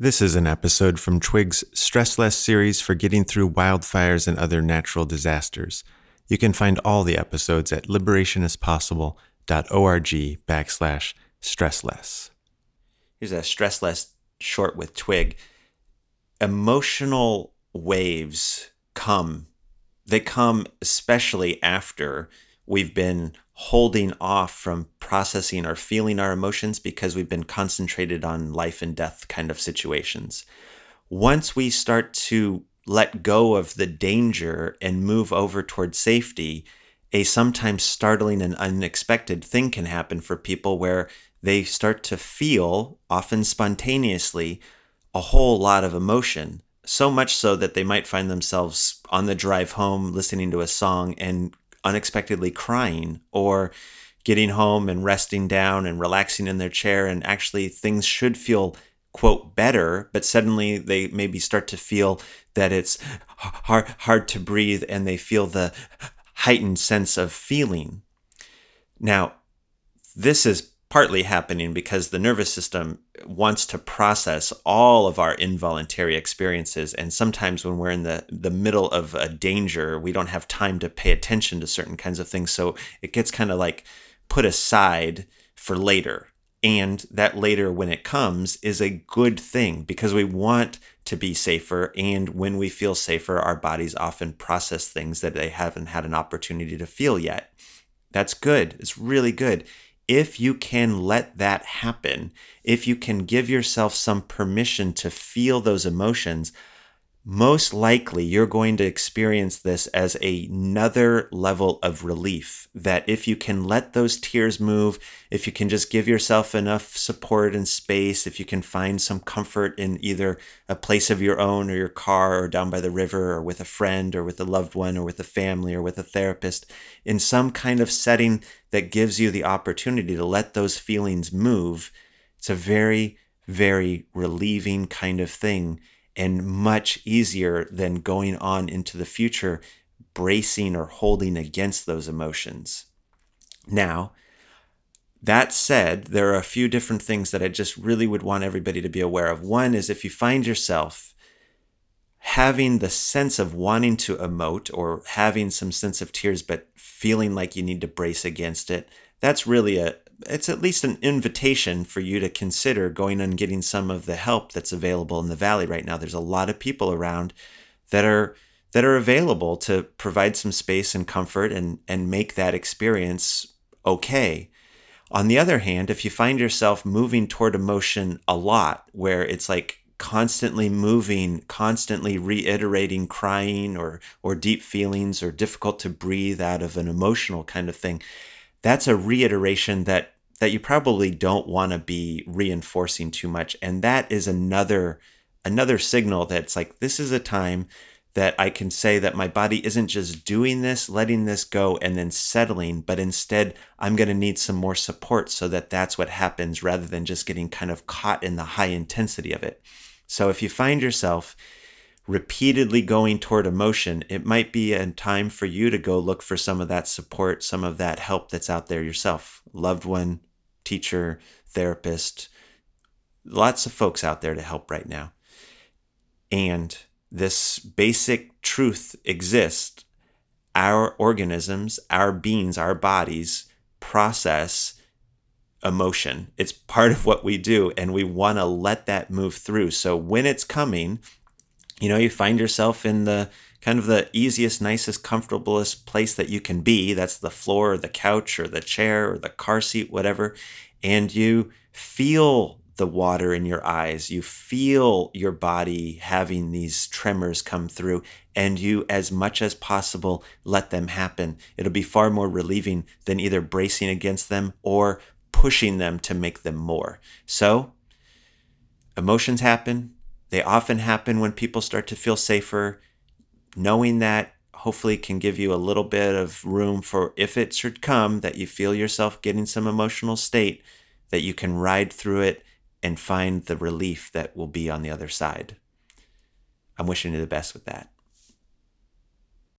This is an episode from Twig's Stress Less series for getting through wildfires and other natural disasters. You can find all the episodes at liberationispossible.org backslash stressless. Here's a stress less short with Twig. Emotional waves come. They come especially after we've been holding off from processing or feeling our emotions because we've been concentrated on life and death kind of situations. Once we start to let go of the danger and move over towards safety, a sometimes startling and unexpected thing can happen for people where they start to feel, often spontaneously, a whole lot of emotion. So much so that they might find themselves on the drive home listening to a song and unexpectedly crying or getting home and resting down and relaxing in their chair. And actually things should feel quote better but suddenly they maybe start to feel that it's hard hard to breathe and they feel the heightened sense of feeling. Now this is partly happening because the nervous system wants to process all of our involuntary experiences. And sometimes when we're in the the middle of a danger we don't have time to pay attention to certain kinds of things. So it gets kind of like put aside for later. And that later when it comes is a good thing because we want to be safer. And when we feel safer our bodies often process things that they haven't had an opportunity to feel yet. That's good. It's really good if you can let that happen, if you can give yourself some permission to feel those emotions, most likely you're going to experience this as another level of relief. That if you can let those tears move, if you can just give yourself enough support and space, if you can find some comfort in either a place of your own or your car or down by the river or with a friend or with a loved one or with a family or with a therapist, in some kind of setting that gives you the opportunity to let those feelings move, it's a very, very relieving kind of thing and much easier than going on into the future, bracing or holding against those emotions. Now, that said, there are a few different things that I just really would want everybody to be aware of. One is if you find yourself having the sense of wanting to emote or having some sense of tears, but feeling like you need to brace against it, that's really a, it's at least an invitation for you to consider going and getting some of the help that's available in the valley right now. There's a lot of people around that are that are available to provide some space and comfort and and make that experience okay. On the other hand, if you find yourself moving toward emotion a lot where it's like constantly moving, constantly reiterating crying or or deep feelings or difficult to breathe out of an emotional kind of thing, that's a reiteration that that you probably don't want to be reinforcing too much and that is another another signal that's like this is a time that I can say that my body isn't just doing this, letting this go and then settling, but instead I'm going to need some more support so that that's what happens rather than just getting kind of caught in the high intensity of it. So if you find yourself repeatedly going toward emotion, it might be a time for you to go look for some of that support, some of that help that's out there yourself. Loved one, teacher, therapist, lots of folks out there to help right now. And this basic truth exists. Our organisms, our beings, our bodies process emotion. It's part of what we do, and we want to let that move through. So when it's coming, you know, you find yourself in the kind of the easiest, nicest, comfortablest place that you can be. That's the floor or the couch or the chair or the car seat, whatever. And you feel the water in your eyes. You feel your body having these tremors come through, and you, as much as possible, let them happen. It'll be far more relieving than either bracing against them or pushing them to make them more. So, emotions happen, they often happen when people start to feel safer. Knowing that hopefully can give you a little bit of room for if it should come that you feel yourself getting some emotional state, that you can ride through it and find the relief that will be on the other side. I'm wishing you the best with that.